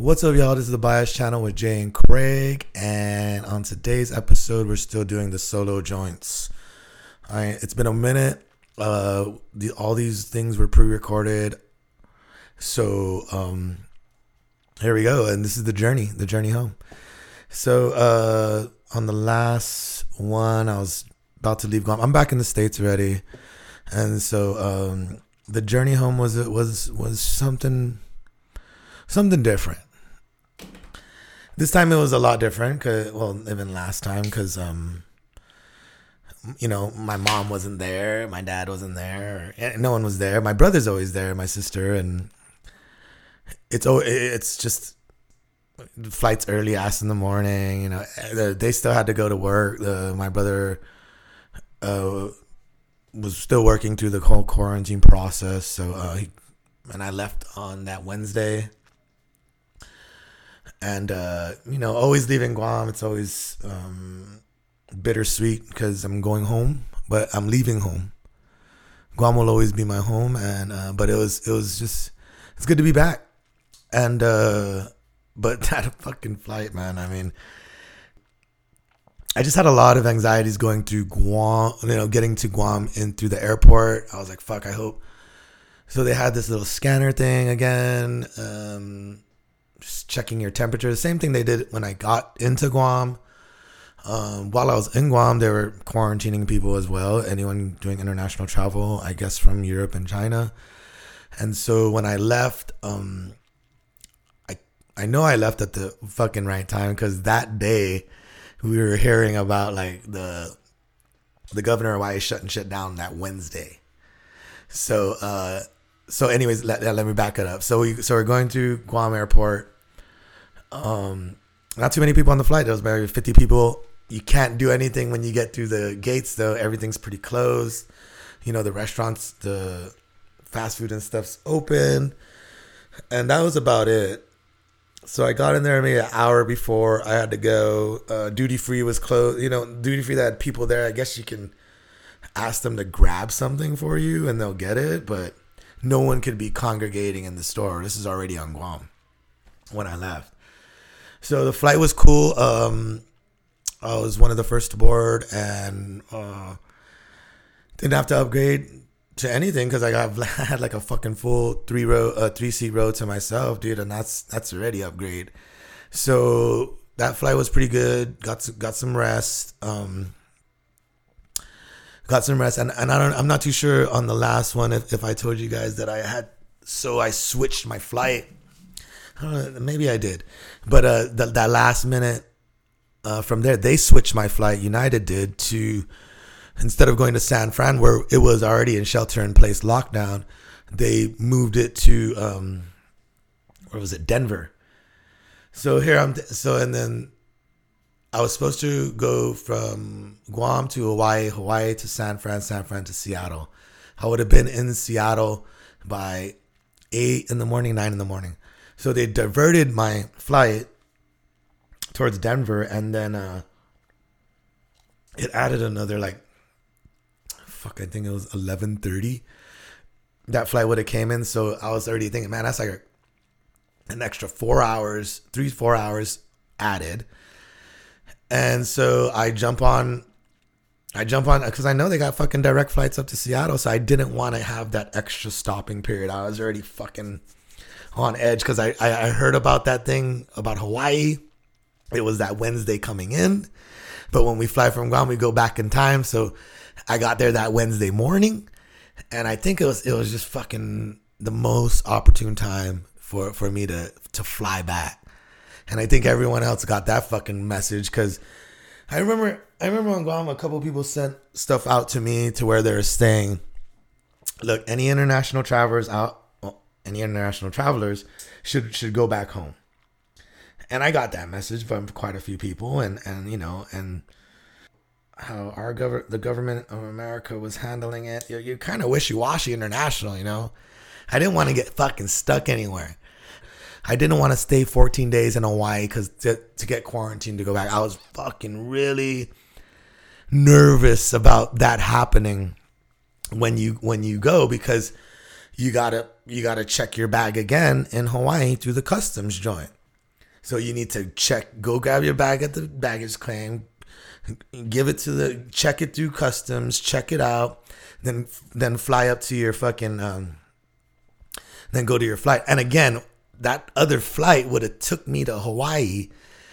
What's up, y'all? This is the Bias Channel with Jae and Craig, and on today's episode, we're still doing the solo joints. I, it's been a minute. Uh, the, all these things were pre-recorded, so um, here we go. And this is the journey, the journey home. So uh, on the last one, I was about to leave Guam. I'm back in the states already, and so um, the journey home was was was something something different. This time it was a lot different. Cause, well, even last time, because um, you know, my mom wasn't there, my dad wasn't there, no one was there. My brother's always there, my sister, and it's oh, it's just flights early ass in the morning. You know, they still had to go to work. Uh, my brother uh, was still working through the whole quarantine process, so uh, he, and I left on that Wednesday and uh, you know, always leaving Guam. It's always um, bittersweet because I'm going home, but I'm leaving home. Guam will always be my home, and uh, but it was it was just it's good to be back, and uh, but that fucking flight, man. I mean, I just had a lot of anxieties going through Guam. You know, getting to Guam in through the airport. I was like, fuck. I hope. So they had this little scanner thing again. Um, just checking your temperature. The same thing they did when I got into Guam. Um, while I was in Guam, they were quarantining people as well. Anyone doing international travel, I guess from Europe and China. And so when I left, um, I I know I left at the fucking right time because that day we were hearing about like the the governor of Hawaii shutting shit down that Wednesday. So uh, so anyways, let, let me back it up. So we so we're going to Guam Airport. Um, not too many people on the flight. There was maybe fifty people. You can't do anything when you get through the gates, though. Everything's pretty closed. You know, the restaurants, the fast food and stuff's open, and that was about it. So I got in there maybe an hour before I had to go. Uh, duty free was closed. You know, duty free that had people there. I guess you can ask them to grab something for you and they'll get it, but no one could be congregating in the store. This is already on Guam when I left. So the flight was cool. Um, I was one of the first to board and uh, didn't have to upgrade to anything because I got I had like a fucking full three row, uh, three seat row to myself, dude, and that's that's already upgrade. So that flight was pretty good. Got got some rest. Um, got some rest, and, and I don't. I'm not too sure on the last one if, if I told you guys that I had. So I switched my flight. I know, maybe I did, but uh, the, that last minute uh, from there, they switched my flight. United did to instead of going to San Fran, where it was already in shelter in place lockdown, they moved it to um, where was it? Denver. So here I'm. So and then I was supposed to go from Guam to Hawaii, Hawaii to San Fran, San Fran to Seattle. I would have been in Seattle by eight in the morning, nine in the morning. So they diverted my flight towards Denver, and then uh, it added another like, fuck, I think it was eleven thirty. That flight would have came in, so I was already thinking, man, that's like an extra four hours, three four hours added and so I jump on, I jump on because I know they got fucking direct flights up to Seattle. So I didn't want to have that extra stopping period. I was already fucking on edge because I, I, heard about that thing about Hawaii. It was that Wednesday coming in. But when we fly from Guam, we go back in time. So I got there that Wednesday morning. And I think it was it was just fucking the most opportune time for, for me to to fly back. And I think everyone else got that fucking message because I remember I remember on Guam a couple people sent stuff out to me to where they're staying. Look, any international travelers out, well, any international travelers should should go back home. And I got that message from quite a few people, and and you know, and how our government, the government of America was handling it. You, you kind of wishy washy international, you know. I didn't want to get fucking stuck anywhere. I didn't want to stay 14 days in Hawaii because to, to get quarantined to go back. I was fucking really nervous about that happening when you when you go because you gotta you gotta check your bag again in Hawaii through the customs joint. So you need to check, go grab your bag at the baggage claim, give it to the, check it through customs, check it out, then then fly up to your fucking, um, then go to your flight. And again, that other flight would have took me to Hawaii.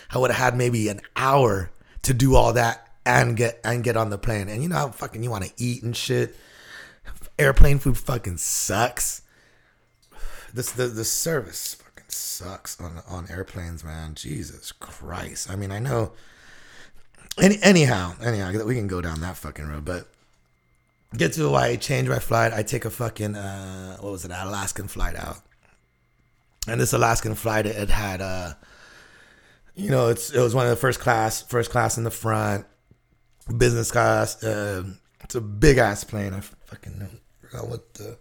I would have had maybe an hour to do all that and get and get on the plane. And you know how fucking you want to eat and shit. Airplane food fucking sucks. This the the service fucking sucks on on airplanes, man. Jesus Christ. I mean, I know. Any anyhow, anyhow, we can go down that fucking road, but get to Hawaii, change my flight. I take a fucking uh, what was it, Alaskan flight out, and this Alaskan flight it had uh, you know, it's it was one of the first class, first class in the front, business class. Uh, it's a big ass plane. I fucking know, forgot what the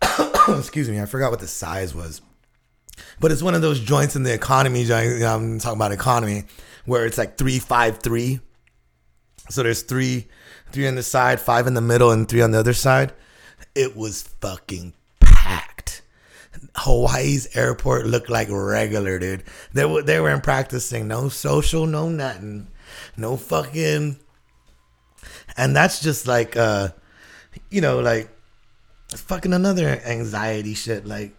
excuse me, I forgot what the size was. But it's one of those joints in the economy. You know, I'm talking about economy, where it's like three five three. So there's three, three on the side, five in the middle, and three on the other side. It was fucking. Hawaii's airport looked like regular, dude. They were they weren't practicing no social, no nothing, no fucking. And that's just like, uh, you know, like fucking another anxiety shit. Like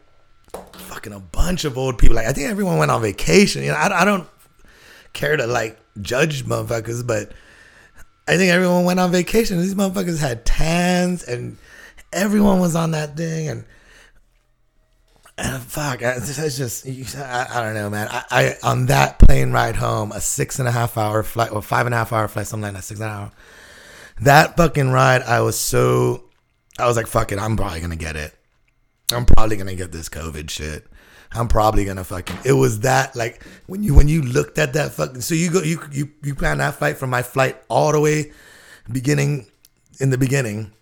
fucking a bunch of old people. Like I think everyone went on vacation. You know, I, I don't care to like judge motherfuckers, but I think everyone went on vacation. These motherfuckers had tans and everyone was on that thing and. And fuck, it's just I, I don't know, man. I, I, on that plane ride home, a six and a half hour flight or five and a half hour flight, something like that, six and a half. Hour, that fucking ride, I was so I was like, fuck it, I'm probably gonna get it. I'm probably gonna get this COVID shit. I'm probably gonna fucking. It was that like when you when you looked at that fucking. So you go you you you plan that flight from my flight all the way beginning in the beginning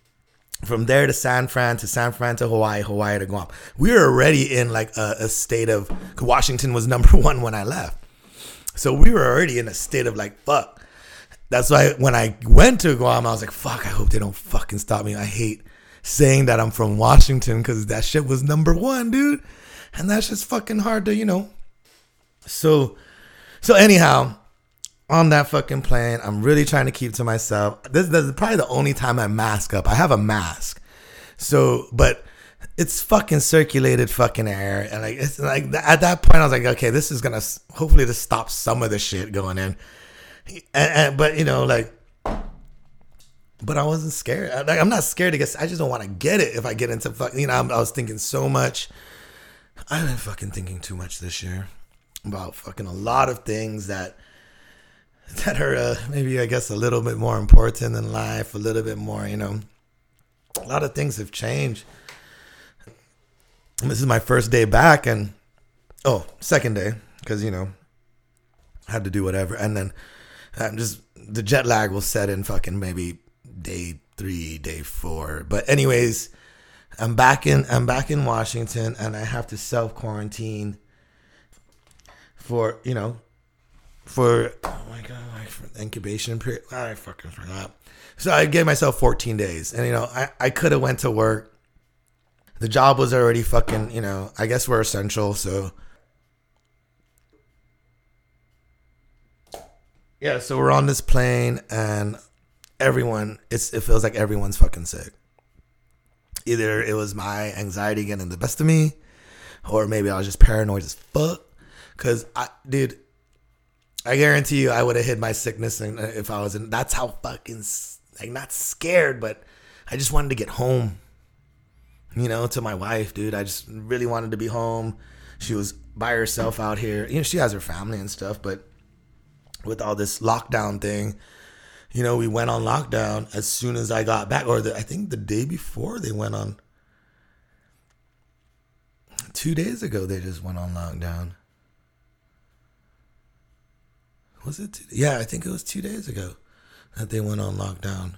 from there to San Fran to San Fran to Hawaii, Hawaii to Guam. We were already in like a, a state of Washington was number one when I left, so we were already in a state of like fuck. That's why when I went to Guam, I was like, fuck. I hope they don't fucking stop me. I hate saying that I'm from Washington because that shit was number one, dude. And that's just fucking hard to, you know. So, so anyhow, on that fucking plane, I'm really trying to keep to myself. This, this is probably the only time I mask up. I have a mask. So, but it's fucking circulated fucking air. And like, it's like at that point, I was like, okay, this is gonna, hopefully this stops some of the shit going in. And, and but you know, like, but I wasn't scared. Like, I'm not scared to get. I just don't want to get it if I get into fucking, You know, I'm, I was thinking so much. I've been fucking thinking too much this year about fucking a lot of things that that are uh, maybe I guess a little bit more important in life, a little bit more. You know, a lot of things have changed. This is my first day back, and oh, second day because you know I had to do whatever, and then I'm just the jet lag will set in fucking maybe day three, day four. But anyways, I'm back in I'm back in Washington and I have to self quarantine for you know for oh my god for incubation period. I fucking forgot. So I gave myself 14 days, and you know I I could have went to work. The job was already fucking you know I guess we're essential, so. Yeah, so we're on this plane and everyone it's it feels like everyone's fucking sick. Either it was my anxiety getting the best of me, or maybe I was just paranoid as fuck. Cause I, dude, I guarantee you, I would have hid my sickness and uh, if I was in. That's how fucking like not scared, but I just wanted to get home. You know, to my wife, dude. I just really wanted to be home. She was by herself out here. You know, she has her family and stuff, but with all this lockdown thing, you know, we went on lockdown as soon as I got back, or the, I think the day before they went on. Two days ago, they just went on lockdown. Was it? Two, yeah, I think it was two days ago that they went on lockdown.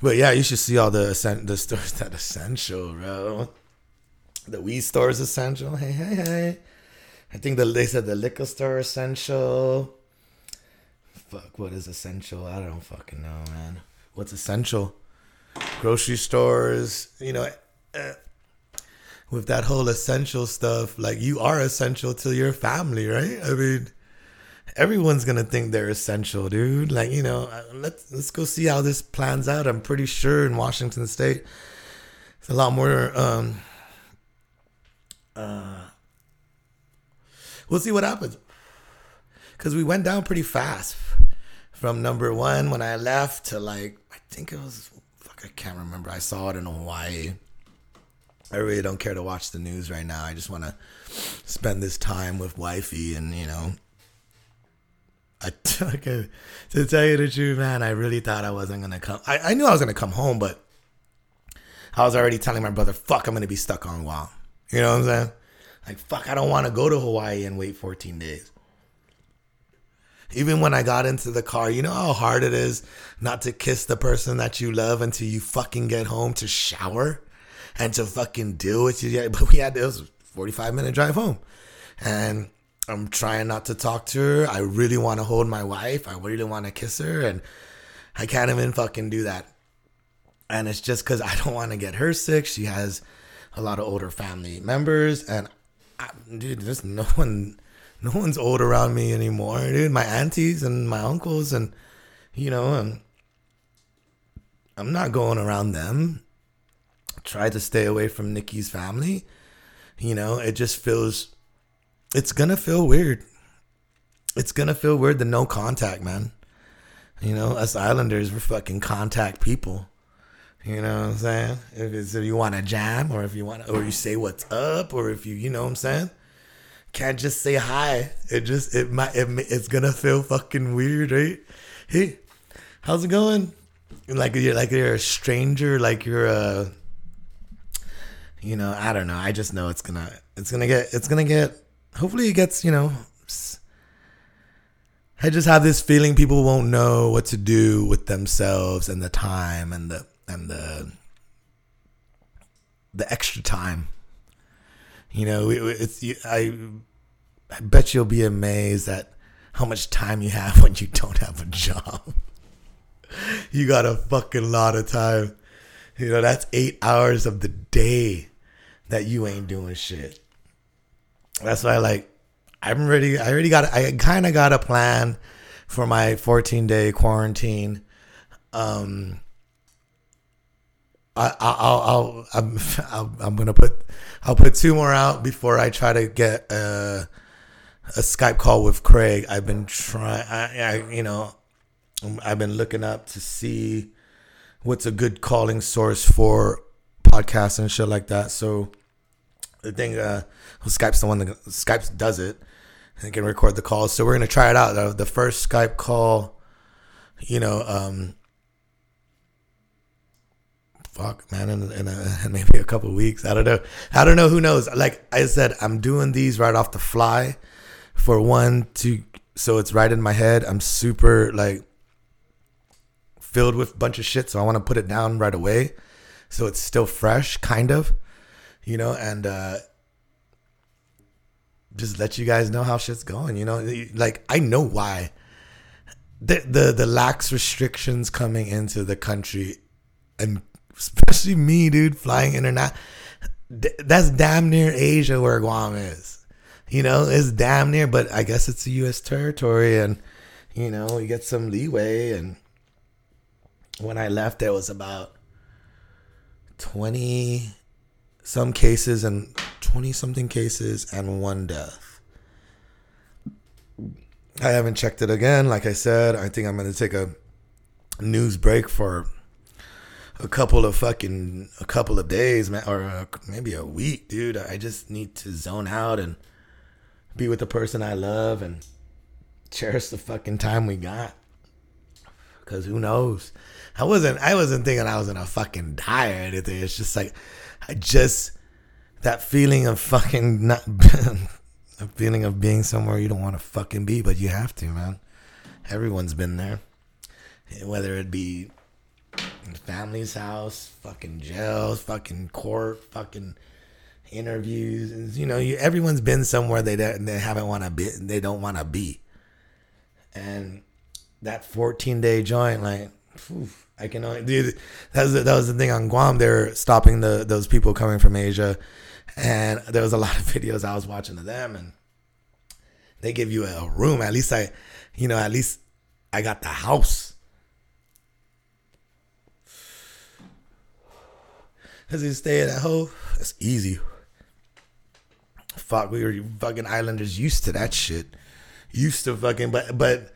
But yeah, you should see all the the stores that essential, bro. The weed store is essential. Hey, hey, hey. I think the they said the liquor store essential fuck, what is essential? I don't fucking know, man. What's essential? Grocery stores, you know. Uh, with that whole essential stuff, like you are essential to your family, right? I mean, everyone's gonna think they're essential, dude. Like you know, uh, let's let's go see how this plans out. I'm pretty sure in Washington State, it's a lot more. Um, uh, we'll see what happens because we went down pretty fast from number one when I left to like I think it was fuck I can't remember. I saw it in Hawaii. I really don't care to watch the news right now. I just want to spend this time with wifey and you know I took it to tell you the truth, man. I really thought I wasn't gonna come. I, I knew I was gonna come home, but I was already telling my brother, "Fuck, I'm gonna be stuck on Guam." You know what I'm saying? Like, fuck, I don't want to go to Hawaii and wait 14 days. Even when I got into the car, you know how hard it is not to kiss the person that you love until you fucking get home to shower and to fucking deal with you. But we had this 45 minute drive home, and I'm trying not to talk to her. I really want to hold my wife. I really want to kiss her, and I can't even fucking do that. And it's just because I don't want to get her sick. She has a lot of older family members, and I, dude, there's no one, no one's old around me anymore, dude. My aunties and my uncles, and you know, and I'm not going around them. Try to stay away from Nikki's family. You know, it just feels, it's gonna feel weird. It's gonna feel weird the no contact, man. You know, us Islanders, we're fucking contact people. You know what I'm saying? If it's if you want to jam or if you want to, or you say what's up or if you, you know what I'm saying? Can't just say hi. It just, it might, it, it's gonna feel fucking weird, right? Hey, how's it going? Like you're like you're a stranger, like you're a, you know, I don't know. I just know it's gonna, it's gonna get, it's gonna get. Hopefully, it gets, you know. I just have this feeling people won't know what to do with themselves and the time and the and the the extra time. You know, it's I I bet you'll be amazed at how much time you have when you don't have a job. you got a fucking lot of time. You know, that's 8 hours of the day that you ain't doing shit. That's why like I'm ready I already got I kind of got a plan for my 14 day quarantine. Um I, I'll, I'll, I'm, I'm gonna put, I'll put two more out before I try to get a, a Skype call with Craig. I've been trying, I, I, you know, I've been looking up to see what's a good calling source for podcasts and shit like that. So the thing, uh, Skype's the one that Skype does it and can record the calls. So we're gonna try it out. The first Skype call, you know, um, fuck, man, in, in, a, in maybe a couple weeks. I don't know. I don't know. Who knows? Like I said, I'm doing these right off the fly. For one, to so it's right in my head. I'm super like filled with a bunch of shit, so I want to put it down right away, so it's still fresh, kind of, you know, and uh just let you guys know how shit's going. You know, like I know why the the the lax restrictions coming into the country and especially me, dude, flying internet. That's damn near Asia where Guam is. You know, it's damn near, but I guess it's a U.S. territory, and you know, you get some leeway. And when I left, there was about twenty some cases and twenty something cases and one death. I haven't checked it again. Like I said, I think I'm gonna take a news break for a couple of fucking a couple of days, man, or uh, maybe a week, dude. I just need to zone out and be with the person I love and cherish the fucking time we got. Cause who knows? I wasn't I wasn't thinking I was gonna fucking die or anything. It's just like I just that feeling of fucking not a feeling of being somewhere you don't want to fucking be, but you have to, man. Everyone's been there. Whether it be in family's house, fucking jails, fucking court, fucking interviews. You know, you, everyone's been somewhere they they haven't want to be, they don't want to be. And that 14 day joint, like, I can only, dude, that was, that was the thing on Guam. They're stopping the those people coming from Asia, And there was a lot of videos I was watching of them, and they give you a room. At least I, you know, at least I got the house. Cause you stay at home, it's easy. Fuck, we were fucking islanders used to that shit. Used to fucking, but but,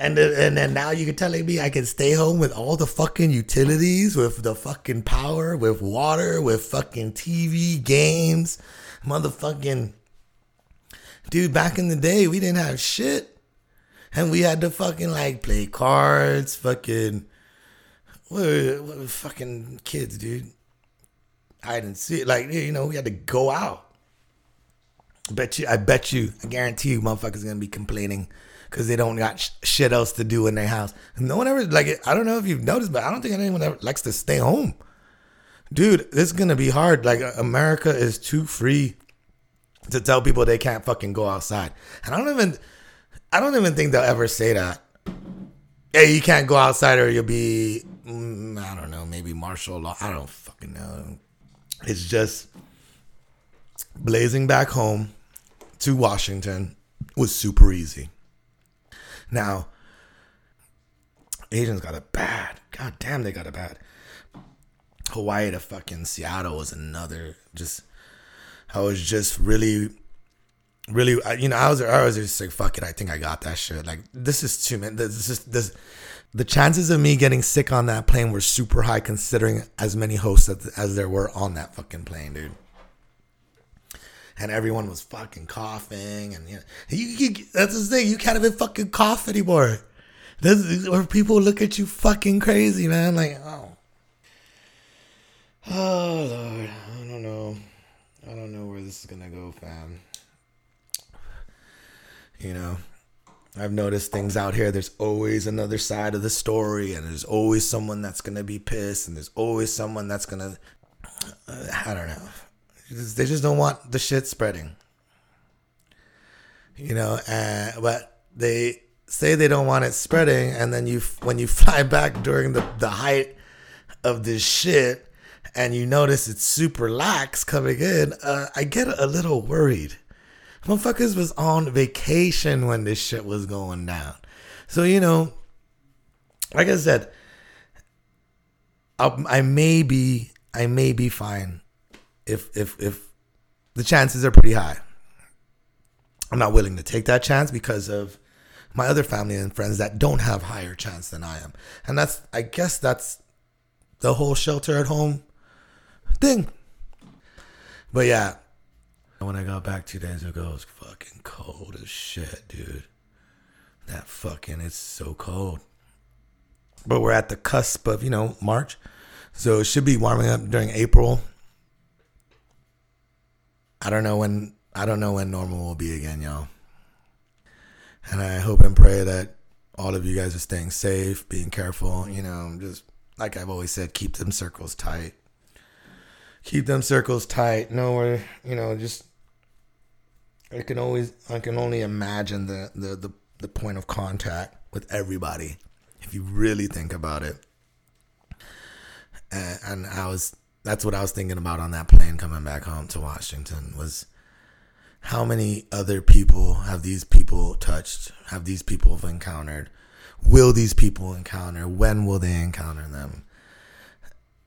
and then, and then now you're telling me I can stay home with all the fucking utilities, with the fucking power, with water, with fucking TV, games, motherfucking. Dude, back in the day, we didn't have shit, and we had to fucking like play cards, fucking. What, what fucking kids, dude? I didn't see it. Like you know, we had to go out. Bet you, I bet you, I guarantee you, motherfuckers gonna be complaining because they don't got sh- shit else to do in their house. No one ever like. I don't know if you've noticed, but I don't think anyone ever likes to stay home. Dude, this is gonna be hard. Like America is too free to tell people they can't fucking go outside, and I don't even, I don't even think they'll ever say that. Hey, you can't go outside or you'll be, mm, I don't know, maybe martial law. I don't fucking know. It's just blazing back home to Washington was super easy. Now, Asians got it bad. God damn, they got it bad. Hawaii to fucking Seattle was another. Just, I was just really, really, you know, I was, I was just like, fuck it. I think I got that shit. Like, this is too man. This is this. The chances of me getting sick on that plane were super high, considering as many hosts as there were on that fucking plane, dude and everyone was fucking coughing, and you, know, you, you that's the thing. You can't even fucking cough anymore. This, or people look at you fucking crazy, man. Like, oh, oh Lord, I don't know, I don't know where this is gonna go, fam. You know, I've noticed things out here. There's always another side of the story, and there's always someone that's gonna be pissed, and there's always someone that's gonna, uh, I don't know they just don't want the shit spreading. You know, but they say they don't want it spreading, and then you when you fly back during the the height of this shit, and you notice it's super lax coming in, uh, I get a little worried. Motherfuckers was on vacation when this shit was going down, so you know, like I said, I, I may be I may be fine if if if the chances are pretty high. I'm not willing to take that chance because of my other family and friends that don't have higher chance than I am. And that's I guess that's the whole shelter at home thing. But yeah, when I got back two days ago, it was fucking cold as shit, dude. That fucking it's so cold. But we're at the cusp of, you know, March. So it should be warming up during April. I don't know when I don't know when normal will be again, y'all. And I hope and pray that all of you guys are staying safe, being careful, you know, just like I've always said, keep them circles tight. Keep them circles tight. No, where you know, just I can always I can only imagine the the the, the point of contact with everybody if you really think about it. And, and I was that's what I was thinking about on that plane coming back home to Washington was how many other people have these people touched, have these people encountered? Will these people encounter? When will they encounter them?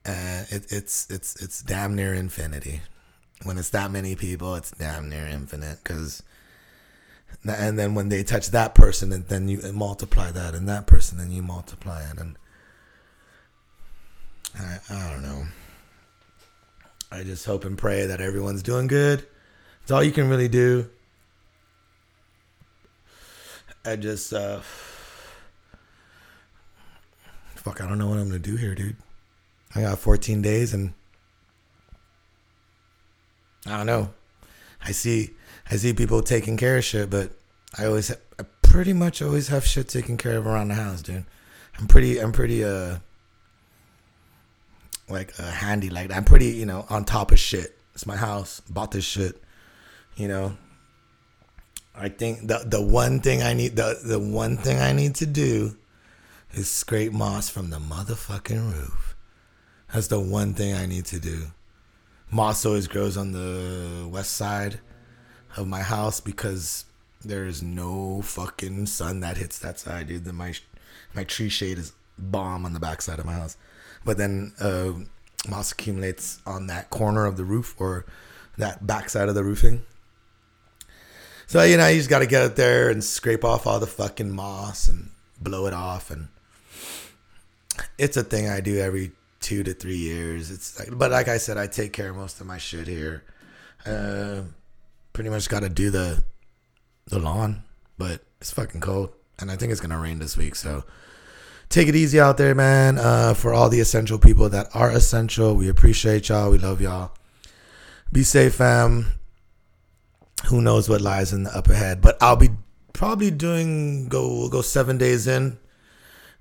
Uh, it, it's it's it's damn near infinity. When it's that many people, it's damn near infinite. Because, and then when they touch that person, and then you multiply that, and that person, and you multiply it, and I I don't know. I just hope and pray that everyone's doing good. It's all you can really do. I just, uh, fuck, I don't know what I'm gonna do here, dude. I got 14 days and I don't know. I see, I see people taking care of shit, but I always, I pretty much always have shit taken care of around the house, dude. I'm pretty, I'm pretty, uh, like uh, handy. Like that. I'm pretty, you know, on top of shit. It's my house. Bought this shit. You know. I think the the one thing I need the the one thing I need to do is scrape moss from the motherfucking roof. That's the one thing I need to do. moss always grows on the west side of my house because there is no fucking sun that hits that side, dude. Then my my tree shade is bomb on the back side of my house, but then uh, moss accumulates on that corner of the roof or that backside of the roofing. So you know you just got to get out there and scrape off all the fucking moss and blow it off, and it's a thing I do every two to three years. It's like, but like I said, I take care of most of my shit here. Uh, pretty much got to do the the lawn, but it's fucking cold, and I think it's gonna rain this week. So take it easy out there, man. Uh, for all the essential people that are essential, we appreciate y'all. We love y'all. Be safe, fam. Who knows what lies in the up ahead? But I'll be probably doing go go seven days in,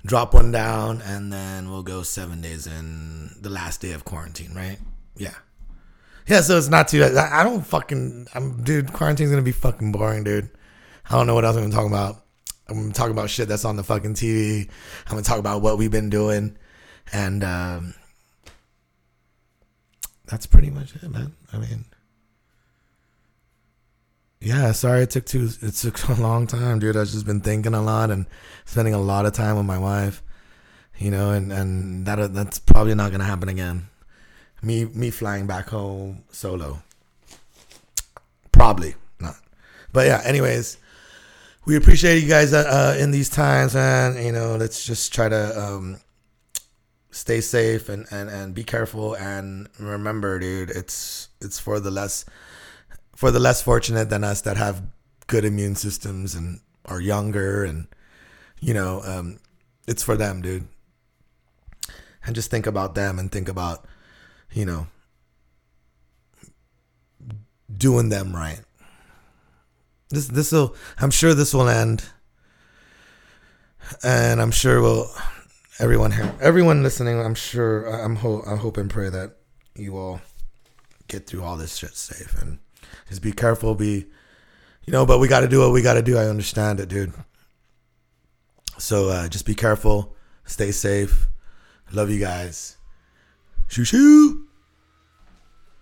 drop one down, and then we'll go seven days in the last day of quarantine, right? Yeah. Yeah, so it's not too. I I don't fucking. I'm, dude. Quarantine's gonna be fucking boring, dude. I don't know what else I'm gonna talk about. I'm gonna talk about shit that's on the fucking TV. I'm gonna talk about what we've been doing, and um, that's pretty much it, man. I mean, yeah. Sorry it took too. It took a long time, dude. I've just been thinking a lot and spending a lot of time with my wife. You know, and and that that's probably not gonna happen again me me flying back home solo. Probably not. But yeah, anyways, we appreciate you guys uh, uh, in these times, and you know, let's just try to um, stay safe and, and and be careful, and remember, dude, it's it's for the less for the less fortunate than us that have good immune systems and are younger, and you know, um, it's for them, dude. And just think about them, and think about you know, doing them right. This this will I'm sure this will end. And I'm sure will everyone here everyone listening, I'm sure I'm ho- I hope and pray that you all get through all this shit safe and just be careful, be you know, but we got to do what we got to do. I understand it, dude. So uh, just be careful, stay safe. Love you guys. Shoo shoo.